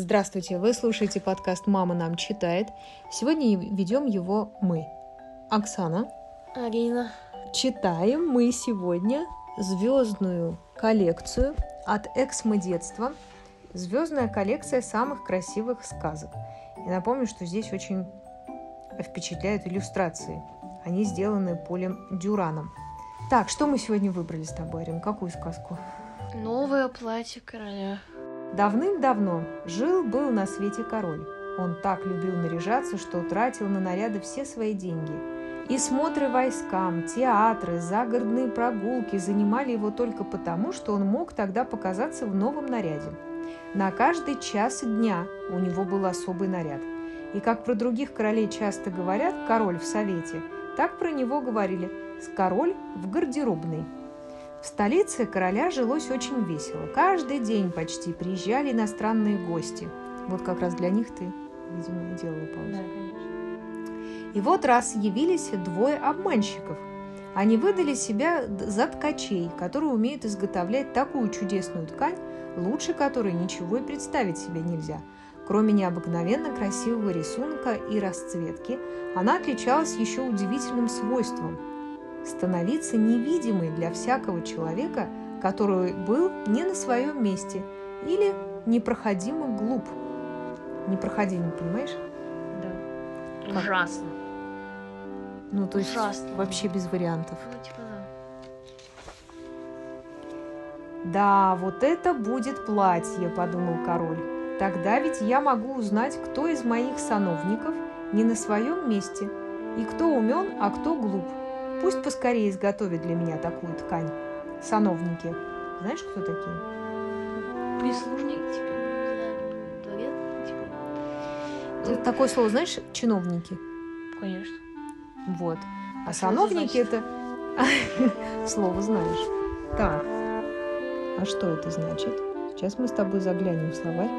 Здравствуйте, вы слушаете подкаст «Мама нам читает». Сегодня ведем его мы. Оксана. Арина. Читаем мы сегодня звездную коллекцию от Эксмо детства. Звездная коллекция самых красивых сказок. И напомню, что здесь очень впечатляют иллюстрации. Они сделаны Полем Дюраном. Так, что мы сегодня выбрали с тобой, Арин? Какую сказку? Новое платье короля. Давным-давно жил-был на свете король. Он так любил наряжаться, что тратил на наряды все свои деньги. И смотры войскам, театры, загородные прогулки занимали его только потому, что он мог тогда показаться в новом наряде. На каждый час дня у него был особый наряд. И как про других королей часто говорят «король в совете», так про него говорили «с король в гардеробной». В столице короля жилось очень весело. Каждый день почти приезжали иностранные гости. Вот как раз для них ты, видимо, делала паузу. Да, конечно. И вот раз явились двое обманщиков. Они выдали себя за ткачей, которые умеют изготовлять такую чудесную ткань, лучше которой ничего и представить себе нельзя. Кроме необыкновенно красивого рисунка и расцветки, она отличалась еще удивительным свойством – становиться невидимой для всякого человека, который был не на своем месте или непроходимо глуп. Непроходимо, понимаешь? Да. Как? Ужасно. Ну, то есть Ужасно. вообще без вариантов. Ну, типа, да. Да, вот это будет платье, подумал король. Тогда ведь я могу узнать, кто из моих сановников не на своем месте, и кто умен, а кто глуп. Пусть поскорее изготовит для меня такую ткань. Сановники. Знаешь, кто такие? Прислужник, типа, дворец, типа. Ты Такое слово знаешь? Чиновники. Конечно. Вот. А А сановники это... Слово знаешь. Так. А что это значит? Сейчас мы с тобой заглянем в словарь.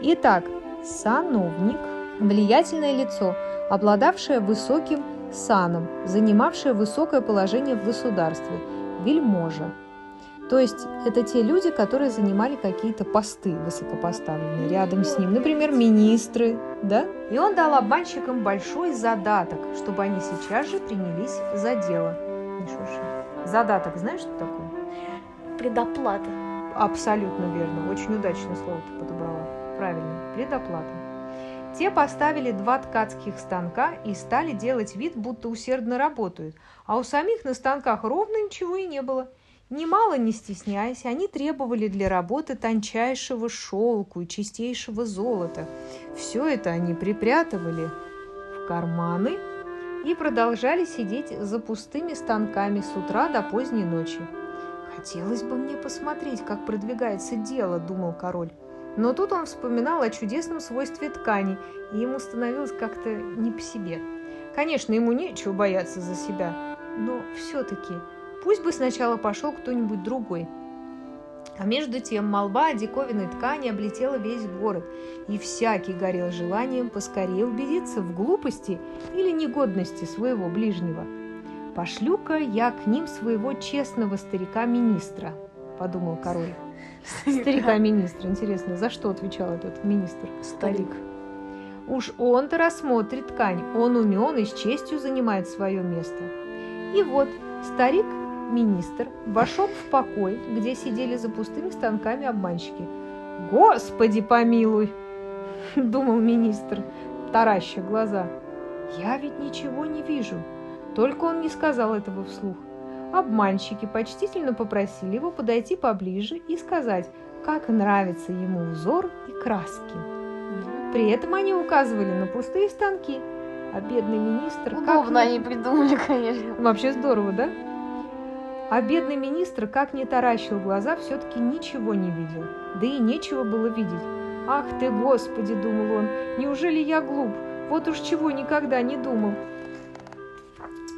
Итак, сановник – влиятельное лицо, обладавшее высоким саном, занимавшее высокое положение в государстве, вельможа. То есть это те люди, которые занимали какие-то посты высокопоставленные рядом с ним, например, министры, да? И он дал обманщикам большой задаток, чтобы они сейчас же принялись за дело. Не шурши. Задаток, знаешь, что такое? Предоплата. Абсолютно верно. Очень удачное слово ты подобрала. Правильно. Предоплата. Те поставили два ткацких станка и стали делать вид, будто усердно работают, а у самих на станках ровно ничего и не было. Немало не стесняясь, они требовали для работы тончайшего шелку и чистейшего золота. Все это они припрятывали в карманы и продолжали сидеть за пустыми станками с утра до поздней ночи. «Хотелось бы мне посмотреть, как продвигается дело», — думал король. Но тут он вспоминал о чудесном свойстве ткани, и ему становилось как-то не по себе. Конечно, ему нечего бояться за себя, но все-таки пусть бы сначала пошел кто-нибудь другой. А между тем молва о диковинной ткани облетела весь город, и всякий горел желанием поскорее убедиться в глупости или негодности своего ближнего. «Пошлю-ка я к ним своего честного старика-министра», – подумал король. Старика-министра. Интересно, за что отвечал этот министр? Старик. Уж он-то рассмотрит ткань. Он умен и с честью занимает свое место. И вот старик-министр вошел в покой, где сидели за пустыми станками обманщики. «Господи помилуй!» – думал министр, тараща глаза. «Я ведь ничего не вижу». Только он не сказал этого вслух. Обманщики почтительно попросили его подойти поближе и сказать, как нравится ему узор и краски. При этом они указывали на пустые станки. А бедный министр... как Удобно ни- они придумали, конечно. Вообще здорово, да? А бедный министр, как не таращил глаза, все-таки ничего не видел. Да и нечего было видеть. «Ах ты, Господи!» – думал он. «Неужели я глуп? Вот уж чего никогда не думал.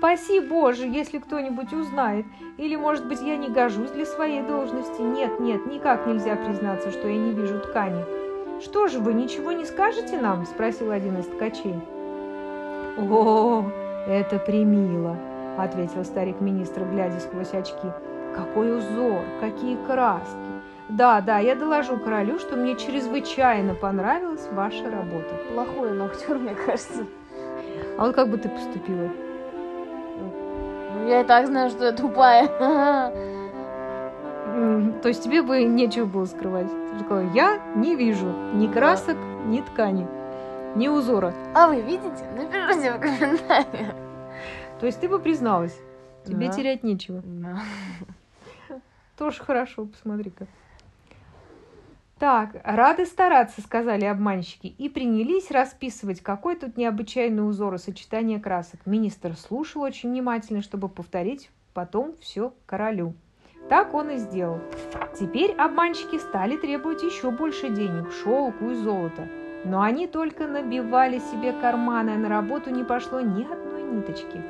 Спаси, Боже, если кто-нибудь узнает. Или, может быть, я не гожусь для своей должности. Нет, нет, никак нельзя признаться, что я не вижу ткани. Что же вы, ничего не скажете нам? Спросил один из ткачей. О, это примило, ответил старик-министр, глядя сквозь очки. Какой узор, какие краски. Да, да, я доложу королю, что мне чрезвычайно понравилась ваша работа. Плохой он актер, мне кажется. А вот как бы ты поступила? Я и так знаю, что я тупая. То есть тебе бы нечего было скрывать. Ты сказала, я не вижу ни красок, ни ткани, ни узора. А вы видите? Напишите в комментариях. То есть ты бы призналась. Тебе Да. терять нечего. Да. Тоже хорошо, посмотри-ка. Так, рады стараться, сказали обманщики, и принялись расписывать, какой тут необычайный узор и сочетание красок. Министр слушал очень внимательно, чтобы повторить потом все королю. Так он и сделал. Теперь обманщики стали требовать еще больше денег, шелку и золота. Но они только набивали себе карманы, а на работу не пошло ни одной ниточки.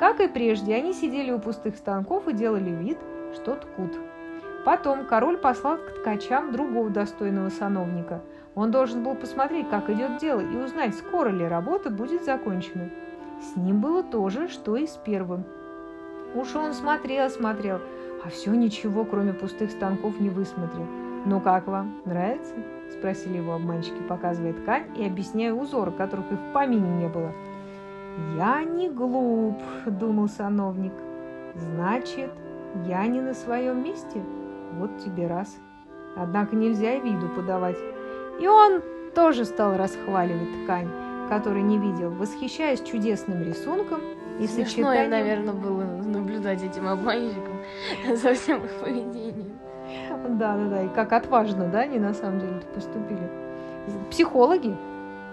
Как и прежде, они сидели у пустых станков и делали вид, что ткут. Потом король послал к ткачам другого достойного сановника. Он должен был посмотреть, как идет дело, и узнать, скоро ли работа будет закончена. С ним было то же, что и с первым. Уж он смотрел, смотрел, а все ничего, кроме пустых станков, не высмотрел. «Ну как вам? Нравится?» – спросили его обманщики, показывая ткань и объясняя узоры, которых и в помине не было. «Я не глуп», – думал сановник. «Значит, я не на своем месте? Вот тебе раз». Однако нельзя и виду подавать. И он тоже стал расхваливать ткань, которую не видел, восхищаясь чудесным рисунком и Смешно сочетанием... наверное, было наблюдать этим обманщикам за всем их поведением. Да, да, да. И как отважно, да, они на самом деле поступили. Психологи,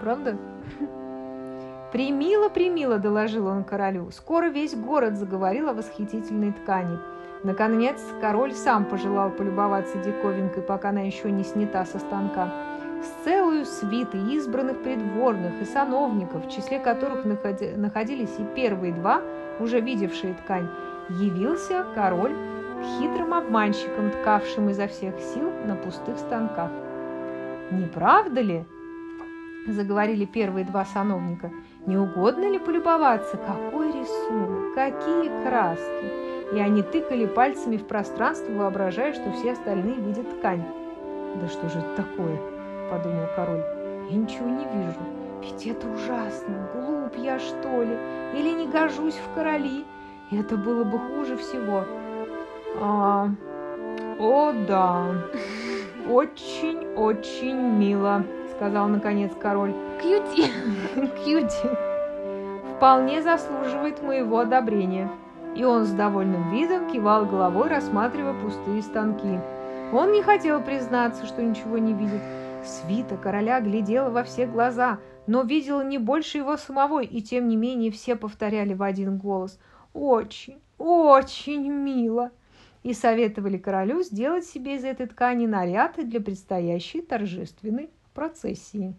правда? «Примило, примило», — доложил он королю. «Скоро весь город заговорил о восхитительной ткани. Наконец, король сам пожелал полюбоваться диковинкой, пока она еще не снята со станка. С целую свитой избранных придворных и сановников, в числе которых находи- находились и первые два, уже видевшие ткань, явился король к хитрым обманщикам, ткавшим изо всех сил на пустых станках. «Не правда ли?» – заговорили первые два сановника. «Не угодно ли полюбоваться? Какой рисунок! Какие краски!» И они тыкали пальцами в пространство, воображая, что все остальные видят ткань. «Да что же это такое?» – подумал король. «Я ничего не вижу. Ведь это ужасно. Глуп я, что ли? Или не гожусь в короли? Это было бы хуже всего». А, о, да, очень-очень мило, сказал наконец король. Кьюти. Кьюти вполне заслуживает моего одобрения. И он с довольным видом кивал головой, рассматривая пустые станки. Он не хотел признаться, что ничего не видит. Свита короля глядела во все глаза, но видела не больше его самого, и тем не менее все повторяли в один голос «Очень, очень мило!» и советовали королю сделать себе из этой ткани наряды для предстоящей торжественной процессии.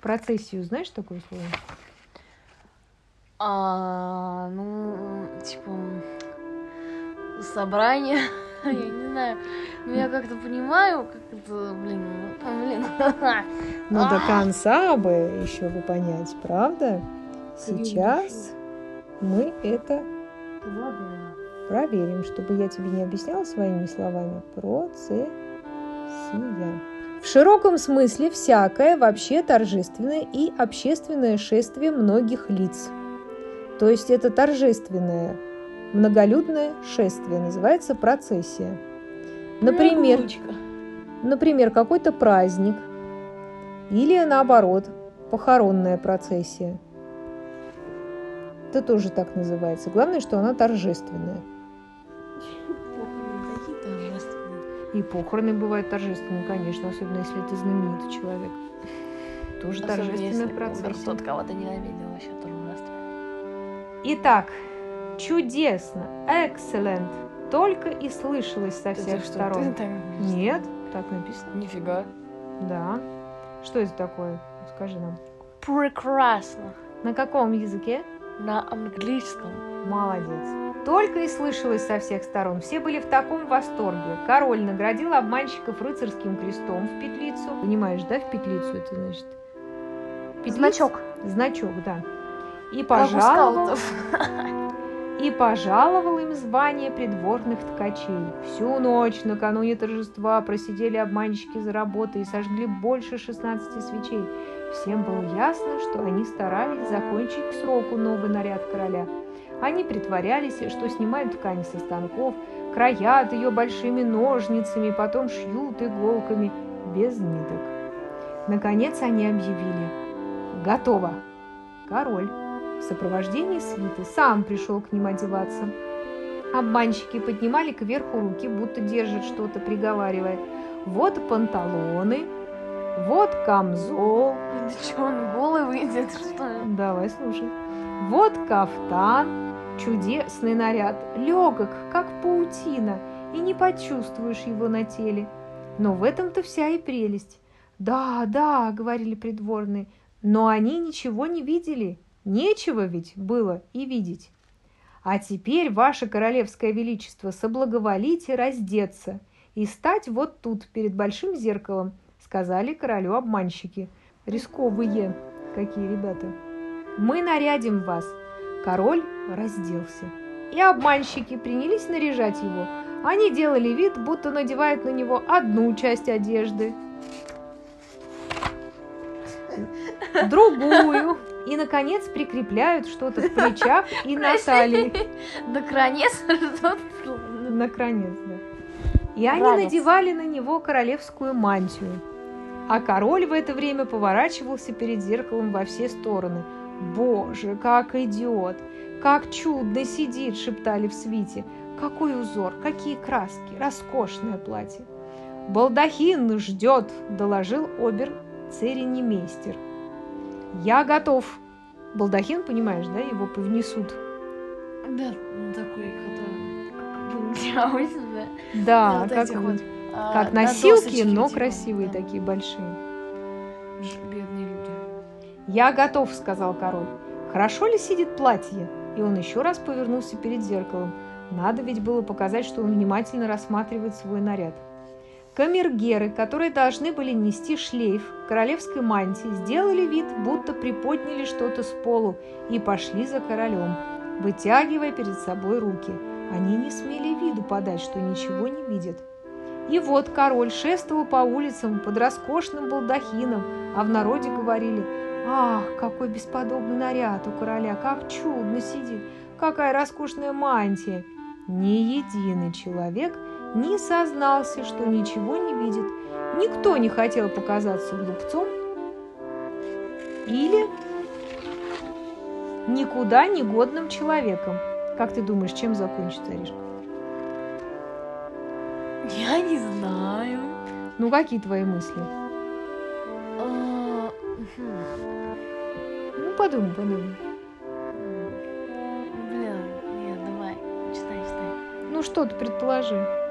Процессию знаешь такое слово? Типа, собрание, я не знаю. Ну, я как-то понимаю, как это, блин, ну, блин. Ну, до конца бы еще бы понять, правда? Сейчас мы это проверим, чтобы я тебе не объясняла своими словами. Процессия. В широком смысле всякое вообще торжественное и общественное шествие многих лиц. То есть это торжественное, многолюдное шествие, называется процессия. Например, например, какой-то праздник или наоборот, похоронная процессия. Это тоже так называется. Главное, что она торжественная. Какие торжественные. И похороны бывают торжественные, конечно, особенно если ты знаменитый человек. Тоже Особенно, торжественная процессия. Тот, кого ты ненавидел, вообще тоже. Итак, чудесно, excellent, только и слышалось со Это всех что, сторон. ты так говоришь? Нет, так написано. Нифига. Да. Что это такое? Скажи нам. Прекрасно. На каком языке? На английском. Молодец. Только и слышалось со всех сторон. Все были в таком восторге. Король наградил обманщиков рыцарским крестом в петлицу. Понимаешь, да, в петлицу это значит? Петлица? Значок. Значок, да. И пожаловал, и пожаловал им звание придворных ткачей. Всю ночь накануне торжества просидели обманщики за работой и сожгли больше 16 свечей. Всем было ясно, что они старались закончить к сроку новый наряд короля. Они притворялись, что снимают ткань со станков, краят ее большими ножницами, потом шьют иголками без ниток. Наконец они объявили «Готово!» Король в сопровождении свиты сам пришел к ним одеваться. Обманщики поднимали кверху руки, будто держат что-то, приговаривая «Вот панталоны», «Вот камзол». Да что, он голый выйдет, что ли? Давай, слушай. «Вот кафтан», чудесный наряд, легок, как паутина, и не почувствуешь его на теле. Но в этом-то вся и прелесть. «Да, да», — говорили придворные, но они ничего не видели. Нечего ведь было и видеть. А теперь, ваше королевское величество, соблаговолите раздеться и стать вот тут, перед большим зеркалом, сказали королю обманщики. Рисковые какие ребята. Мы нарядим вас. Король разделся. И обманщики принялись наряжать его. Они делали вид, будто надевают на него одну часть одежды, другую. И, наконец, прикрепляют что-то в плечах и на талии. Кранец На кранец, да. И они надевали на него королевскую мантию. А король в это время поворачивался перед зеркалом во все стороны. «Боже, как идет! Как чудно сидит!» – шептали в свите. «Какой узор! Какие краски! Роскошное платье!» «Балдахин ждет!» – доложил обер церемониймейстер. «Я готов!» Балдахин, понимаешь, да, его повнесут. Да, такой, который да. Да, вот как, этих вот- а, как на носилки, но типа, красивые да. такие, большие. Бедные люди. «Я готов», — сказал король. «Хорошо ли сидит платье?» И он еще раз повернулся перед зеркалом. Надо ведь было показать, что он внимательно рассматривает свой наряд. Камергеры, которые должны были нести шлейф королевской мантии, сделали вид, будто приподняли что-то с полу и пошли за королем, вытягивая перед собой руки. Они не смели виду подать, что ничего не видят. И вот король шествовал по улицам под роскошным балдахином, а в народе говорили «Ах, какой бесподобный наряд у короля, как чудно сидит, какая роскошная мантия!» Ни единый человек не сознался, что ничего не видит. Никто не хотел показаться глупцом или никуда негодным человеком. Как ты думаешь, чем закончится, Аришка? Я не знаю. Ну, какие твои мысли? А, Ну, подумай, подумай. Блин, нет, давай, читай, читай. Ну, что ты предположи?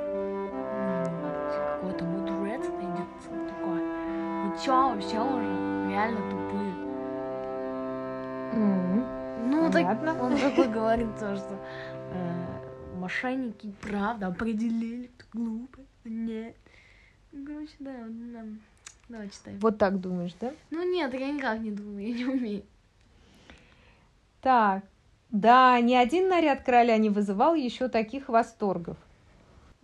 Ну чё, вообще уже реально тупые. Ну, так Понятно. он такой говорит то, что э, мошенники правда определили, кто глупый, нет. Ну, Короче, да, нам... Давай читай. Вот так думаешь, да? Ну нет, я никак не думаю, я не умею. Так, да, ни один наряд короля не вызывал еще таких восторгов.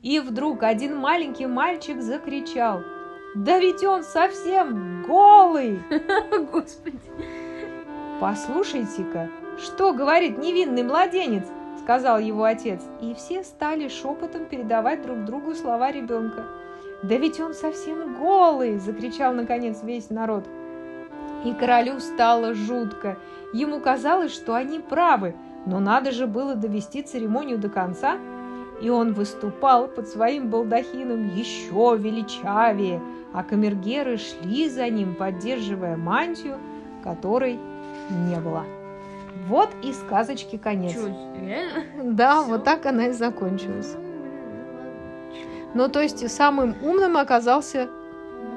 И вдруг один маленький мальчик закричал. Да ведь он совсем голый! Господи. Послушайте-ка, что говорит невинный младенец, сказал его отец. И все стали шепотом передавать друг другу слова ребенка. Да ведь он совсем голый, закричал наконец весь народ. И королю стало жутко. Ему казалось, что они правы, но надо же было довести церемонию до конца. И он выступал под своим балдахином еще величавее, а камергеры шли за ним, поддерживая мантию, которой не было. Вот и сказочки конец. Реально? Да, Всё? вот так она и закончилась. Ну, ну то есть самым умным оказался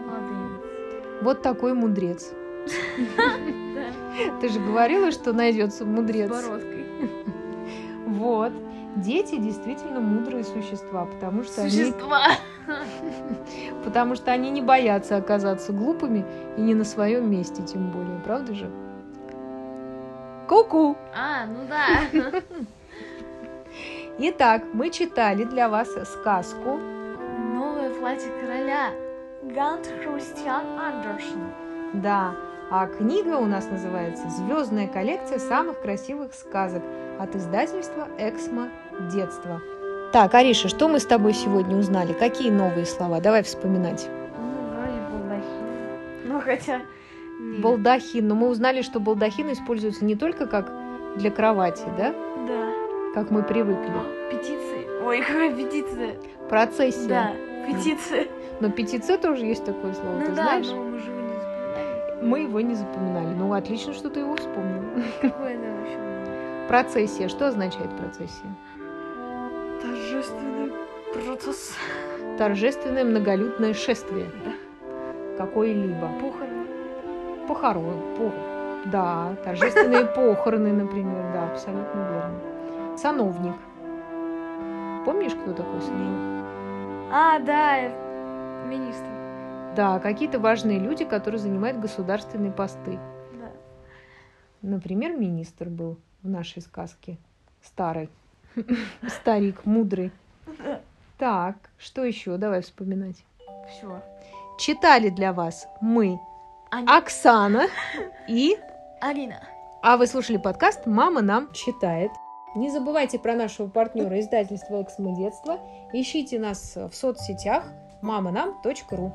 молодец. вот такой мудрец. Ты же говорила, что найдется с мудрец. бородкой. Вот. Дети действительно мудрые существа, потому что, они, Существа. потому что они не боятся оказаться глупыми и не на своем месте, тем более, правда же? Ку-ку! А, ну да. Итак, мы читали для вас сказку Новое платье короля. Гант Христиан Андерсон. Да, а книга у нас называется «Звездная коллекция самых красивых сказок» от издательства «Эксмо. Детство». Так, Ариша, что мы с тобой сегодня узнали? Какие новые слова? Давай вспоминать. Ну, вроде балдахин. Ну, хотя... нет. Балдахин. Но мы узнали, что балдахин используется не только как для кровати, да? Да. Как мы привыкли. Петиции. Ой, какая петиция. Процессия. Да, петиция. Но петиция тоже есть такое слово, Ну ты да, знаешь? но мы же. Мы его не запоминали. Ну, отлично, что ты его вспомнил. Какое это вообще? Процессия. Что означает процессия? Торжественный процесс. Торжественное многолюдное шествие. Какое-либо. Похороны. Похорон. По- Да, торжественные похороны, например. Да, абсолютно верно. Сановник. Помнишь, кто такой сановник? А, да, э, министр. Да, какие-то важные люди, которые занимают государственные посты. Да. Например, министр был в нашей сказке. Старый. Старик, мудрый. Так, что еще? Давай вспоминать. Все. Читали для вас мы, Аня. Оксана и... Арина. А вы слушали подкаст «Мама нам читает». Не забывайте про нашего партнера издательства «Эксмо детство». Ищите нас в соцсетях маманам.ру.